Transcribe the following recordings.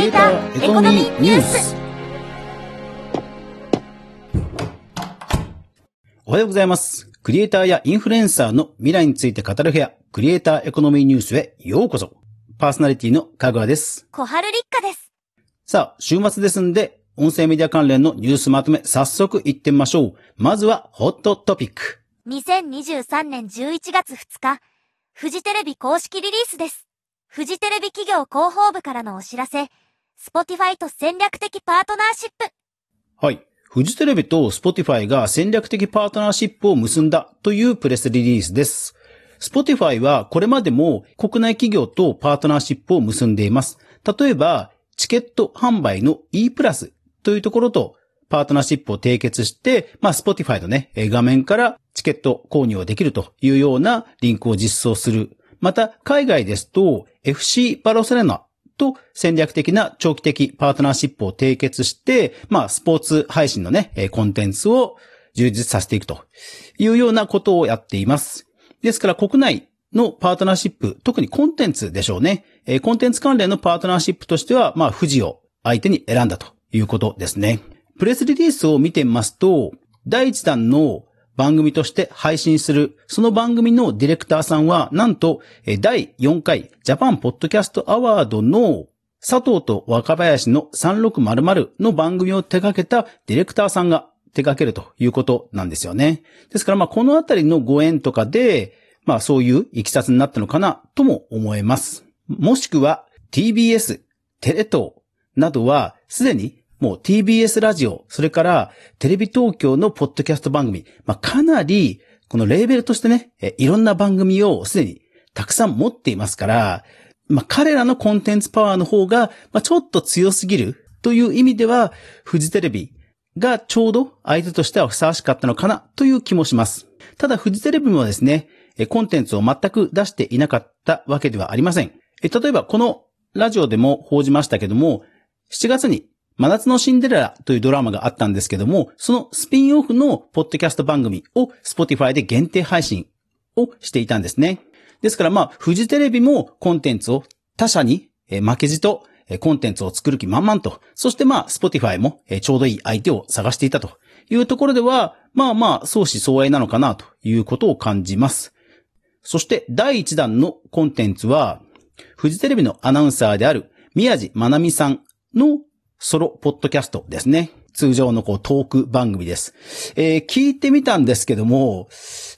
エイターエコノミーニュースおはようございます。クリエイターやインフルエンサーの未来について語る部屋、クリエイターエコノミーニュースへようこそ。パーソナリティのかぐわです。小春立花です。さあ、週末ですんで、音声メディア関連のニュースまとめ、早速行ってみましょう。まずは、ホットトピック。2023年11月2日、フジテレビ公式リリースです。フジテレビ企業広報部からのお知らせ、Spotify と戦略的パートナーシップ。はい。フジテレビと Spotify が戦略的パートナーシップを結んだというプレスリリースです。Spotify はこれまでも国内企業とパートナーシップを結んでいます。例えば、チケット販売の E プラスというところとパートナーシップを締結して、まあ、Spotify のね、画面からチケット購入をできるというようなリンクを実装する。また、海外ですと、FC バルセロナと戦略的な長期的パートナーシップを締結して、まあ、スポーツ配信のね、えコンテンツを充実させていくというようなことをやっています。ですから国内のパートナーシップ、特にコンテンツでしょうね。えコンテンツ関連のパートナーシップとしては、まあ、富士を相手に選んだということですね。プレスリリースを見てみますと、第1弾の番組として配信する、その番組のディレクターさんは、なんと、第4回ジャパンポッドキャストアワードの佐藤と若林の3600の番組を手掛けたディレクターさんが手掛けるということなんですよね。ですからまあこのあたりのご縁とかで、まあそういういきさつになったのかなとも思えます。もしくは TBS、テレ東などはすでにもう TBS ラジオ、それからテレビ東京のポッドキャスト番組、まあかなりこのレーベルとしてね、いろんな番組をすでにたくさん持っていますから、まあ、彼らのコンテンツパワーの方が、まあ、ちょっと強すぎるという意味では、フジテレビがちょうど相手としてはふさわしかったのかなという気もします。ただ、フジテレビもですね、コンテンツを全く出していなかったわけではありません。例えば、このラジオでも報じましたけども、7月に真夏のシンデレラというドラマがあったんですけども、そのスピンオフのポッドキャスト番組を Spotify で限定配信をしていたんですね。ですからまあ、フジテレビもコンテンツを他社に負けじとコンテンツを作る気満々と、そしてまあ、 Spotify もちょうどいい相手を探していたというところでは、まあまあ、相思相愛なのかなということを感じます。そして第1弾のコンテンツは、フジテレビのアナウンサーである宮地まなみさんのソロポッドキャストですね。通常のこうトーク番組です。えー聞いてみたんですけども、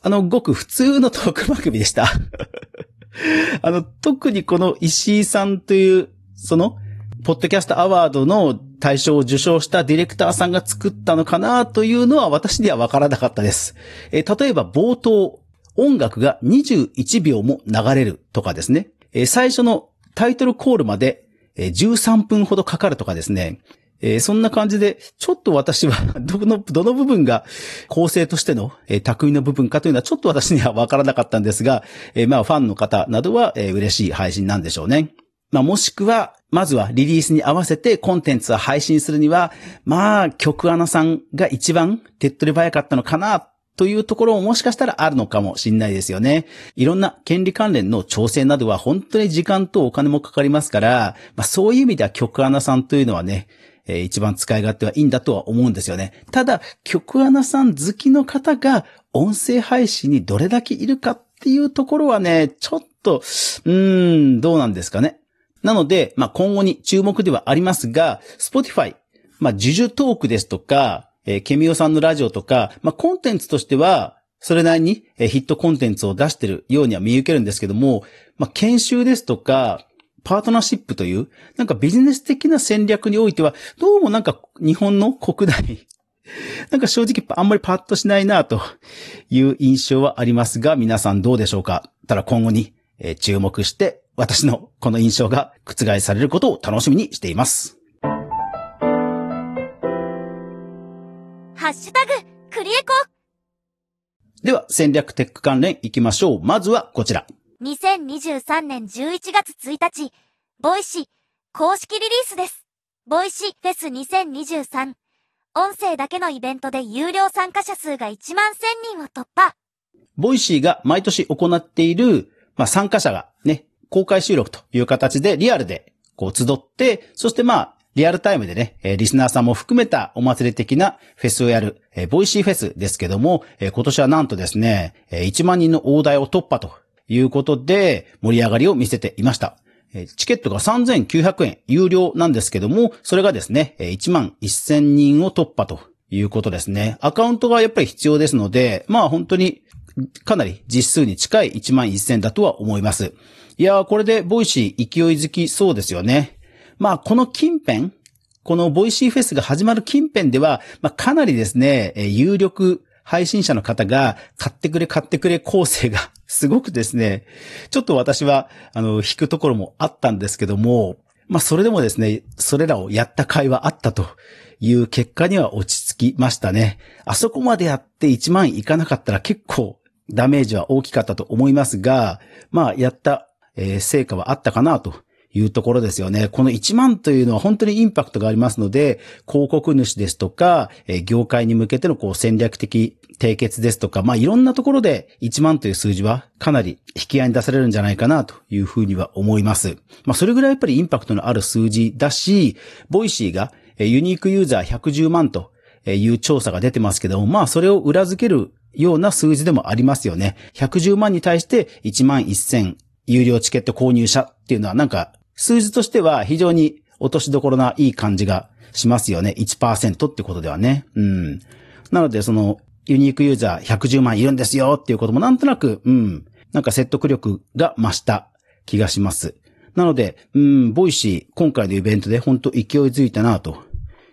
あの、ごく普通のトーク番組でした。あの、特にこの石井さんという、その、ポッドキャストアワードの大賞を受賞したディレクターさんが作ったのかなというのは私にはわからなかったです。えー例えば冒頭、音楽が21秒も流れるとかですね。えー最初のタイトルコールまで13分ほどかかるとかですね。えーそんな感じで、ちょっと私は、どの、どの部分が構成としての、えー巧みの部分かというのはちょっと私にはわからなかったんですが、えーまあファンの方などは、えー嬉しい配信なんでしょうね。まあもしくは、まずはリリースに合わせてコンテンツを配信するには、まあ曲アナさんが一番手っ取り早かったのかな、というところももしかしたらあるのかもしれないですよね。いろんな権利関連の調整などは本当に時間とお金もかかりますから、まあそういう意味では曲アナさんというのはね、えー一番使い勝手はいいんだとは思うんですよね。ただ、曲アナさん好きの方が音声配信にどれだけいるかっていうところはね、ちょっと、うーん、どうなんですかね。なので、まあ今後に注目ではありますが、Spotify、まあ、ジュジュトークですとか、えーケミオさんのラジオとか、まあ、コンテンツとしては、それなりにえーヒットコンテンツを出してるようには見受けるんですけども、まあ、研修ですとか、パートナーシップという、なんかビジネス的な戦略においては、どうもなんか日本の国内、なんか正直あんまりパッとしないなという印象はありますが、皆さんどうでしょうか？ただ今後にえー注目して、私のこの印象が覆されることを楽しみにしています。ハッシュタグ、クリエコでは、戦略テック関連行きましょう。まずはこちら。2023年11月1日、 Voicy 公式リリースです。 Voicy フェス2023。音声だけのイベントで有料参加者数が1万1000人を突破。 Voicy が毎年行っている、まあ、参加者がね、公開収録という形でリアルでこう集って、そしてまあ、リアルタイムでね、リスナーさんも含めたお祭り的なフェスをやる、 Voicy フェスですけども、今年はなんとですね、1万人の大台を突破ということで盛り上がりを見せていました。チケットが3900円、有料なんですけども、それがですね、1万1000人を突破ということですね。アカウントがやっぱり必要ですので、まあ本当にかなり実数に近い1万1000だとは思います。いやー、これで Voicy 勢いづきそうですよね。まあ、この近辺、この Voicy フェスが始まる近辺では、まあ、かなりですねえ、有力配信者の方が買ってくれ買ってくれ攻勢が すごくですね、ちょっと私は、あの、引くところもあったんですけども、まあ、それでもですね、それらをやった甲斐はあったという結果には落ち着きましたね。あそこまでやって1万いかなかったら結構ダメージは大きかったと思いますが、まあ、やった、えー、成果はあったかなというところですよね。この1万というのは本当にインパクトがありますので、広告主ですとか、え、業界に向けてのこう戦略的締結ですとか、まあいろんなところで1万という数字はかなり引き合いに出されるんじゃないかなというふうには思います。まあそれぐらいやっぱりインパクトのある数字だし、 Voicy がユニークユーザー110万という調査が出てますけども、まあそれを裏付けるような数字でもありますよね。110万に対して1万1000有料チケット購入者っていうのはなんか数字としては非常に落としどころないい感じがしますよね。1%ってことではね。うん。なのでそのユニークユーザー110万いるんですよっていうこともなんとなく、うん。なんか説得力が増した気がします。なので、うん、 Voicy、今回のイベントで本当勢いづいたなと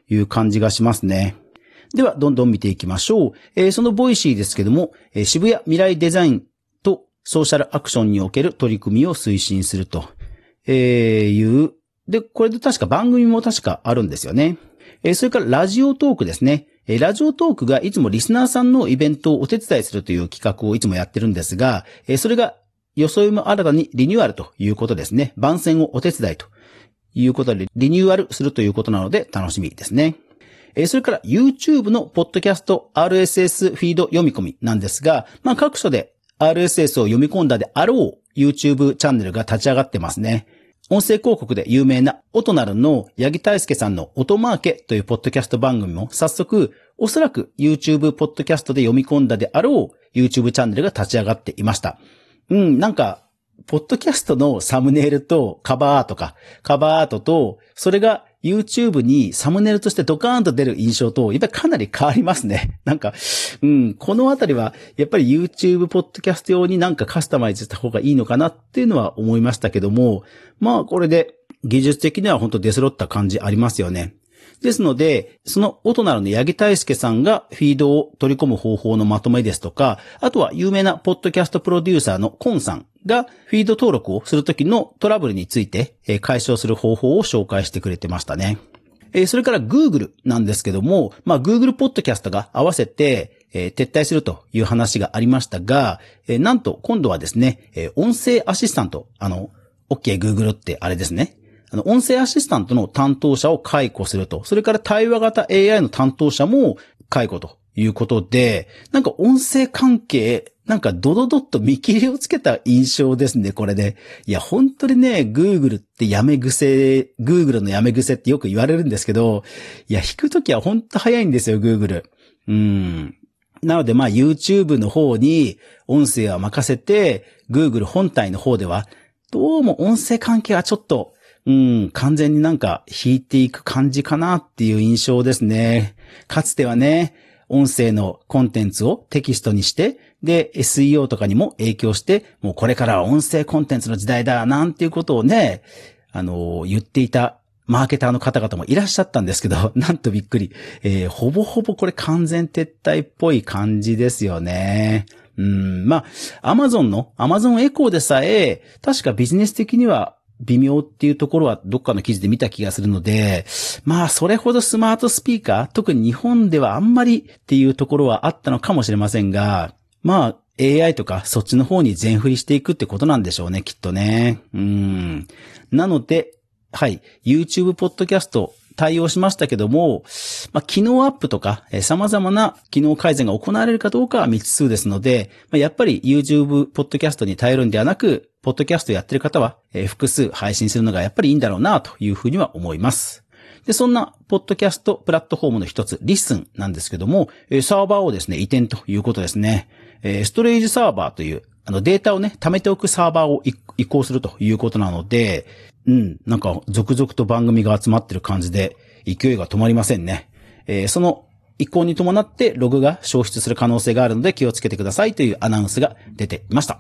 いう感じがしますね。では、どんどん見ていきましょう。えー、その Voicy ですけども、えー、渋谷未来デザインとソーシャルアクションにおける取り組みを推進すると、えー、いう。で、これで確か番組も確かあるんですよね。えー、それから Radiotalk ですね。え、 Radiotalk がいつもリスナーさんのイベントをお手伝いするという企画をいつもやってるんですが、え、それが装いも新たにリニューアルということですね。番宣をお手伝いということでリニューアルするということなので楽しみですね。えそれから YouTube のポッドキャスト RSS フィード読み込みなんですが、まあ各所で RSS を読み込んだであろう YouTube チャンネルが立ち上がってますね。音声広告で有名なオトナルの八木大輔さんの音マーケというポッドキャスト番組も早速、おそらく YouTube ポッドキャストで読み込んだであろう YouTube チャンネルが立ち上がっていました。うん、なんか、ポッドキャストのサムネイルとカバーアートか、カバーアートと、それが YouTube にサムネイルとしてドカーンと出る印象と、やっぱりかなり変わりますね。なんか、うん、このあたりは、やっぱり YouTube ポッドキャスト用になんかカスタマイズした方がいいのかなっていうのは思いましたけども、まあこれで技術的には本当出揃った感じありますよね。ですので、その音なるの八木大輔さんがフィードを取り込む方法のまとめですとか、あとは有名なポッドキャストプロデューサーのコンさんがフィード登録をするときのトラブルについて解消する方法を紹介してくれてましたね。それから Google なんですけども、まあ Google ポッドキャストが合わせて撤退するという話がありましたが、なんと今度はですね、音声アシスタント、あの、OK Google ってあれですね。あの、音声アシスタントの担当者を解雇すると。それから対話型 AI の担当者も解雇ということで、なんか音声関係、なんかドドドッと見切りをつけた印象ですね、これで。いや、本当にね、Google ってやめ癖、Google のやめ癖ってよく言われるんですけど、いや、引くときは本当早いんですよ、Google。うん。なので、まあ、YouTube の方に音声は任せて、Google 本体の方では、どうも音声関係はちょっと、うん、完全になんか引いていく感じかなっていう印象ですね。かつてはね、音声のコンテンツをテキストにして、で、SEO とかにも影響して、もうこれからは音声コンテンツの時代だ、なんていうことをね、あの、言っていたマーケターの方々もいらっしゃったんですけど、なんとびっくり。えー、ほぼほぼこれ完全撤退っぽい感じですよね。うん、まあ、アマゾンの、アマゾンエコーでさえ、確かビジネス的には微妙っていうところはどっかの記事で見た気がするので、まあそれほどスマートスピーカー、特に日本ではあんまりっていうところはあったのかもしれませんが、まあ AI とかそっちの方に全振りしていくってことなんでしょうね、きっとね。うん。なので、はい、YouTube ポッドキャスト対応しましたけども、まあ、機能アップとか、えー、様々な機能改善が行われるかどうかは未知数ですので、まあ、やっぱり YouTube ポッドキャストに頼るんではなく、ポッドキャストやってる方は、えー複数配信するのがやっぱりいいんだろうなというふうには思います。で、そんな、ポッドキャストプラットフォームの一つ、 LISTEN なんですけども、えサーバーをですね、移転ということですね。えストレージサーバーという、あの、データをね、貯めておくサーバーを移移行するということなので、うん、なんか、続々と番組が集まってる感じで、勢いが止まりませんね。えーその移行に伴ってログが消失する可能性があるので気をつけてくださいというアナウンスが出ていました。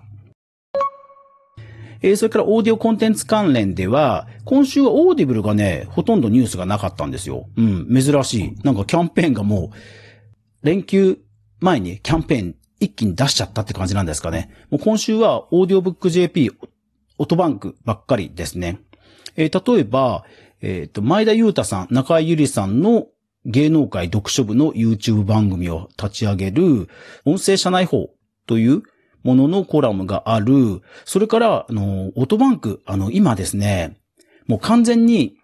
えーそれからオーディオコンテンツ関連では、今週は Audible がね、ほとんどニュースがなかったんですよ。うん、珍しい。なんかキャンペーンがもう、連休前にキャンペーン一気に出しちゃったって感じなんですかね。もう今週はオーディオブック JP、オトバンクばっかりですね。えー例えば、えっ、と、前田裕太さん、中井ゆりさんの芸能界読書部の YouTube 番組を立ち上げる、音声社内報というもののコラムがある。それから、あの、オトバンク、あの、今ですね、もう完全に、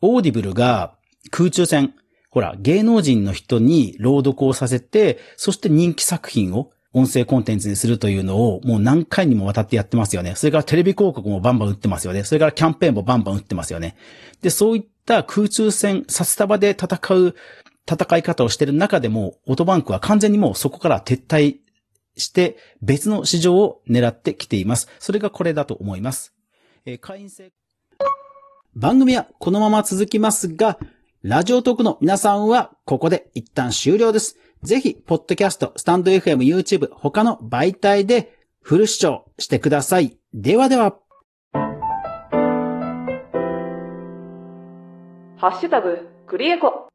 オーディブルが空中戦、ほら、芸能人の人に朗読をさせて、そして人気作品を音声コンテンツにするというのをもう何回にもわたってやってますよね。それからテレビ広告もバンバン打ってますよね。それからキャンペーンもバンバン打ってますよね。で、そういった空中戦、札束で戦う戦い方をしている中でも、オートバンクは完全にもうそこから撤退して別の市場を狙ってきています。それがこれだと思います。えー会員制番組はこのまま続きますが、ラジオトークの皆さんはここで一旦終了です。ぜひ、ポッドキャスト、スタンド FM、YouTube、他の媒体でフル視聴してください。ではでは。ハッシュタグ、クリエコ。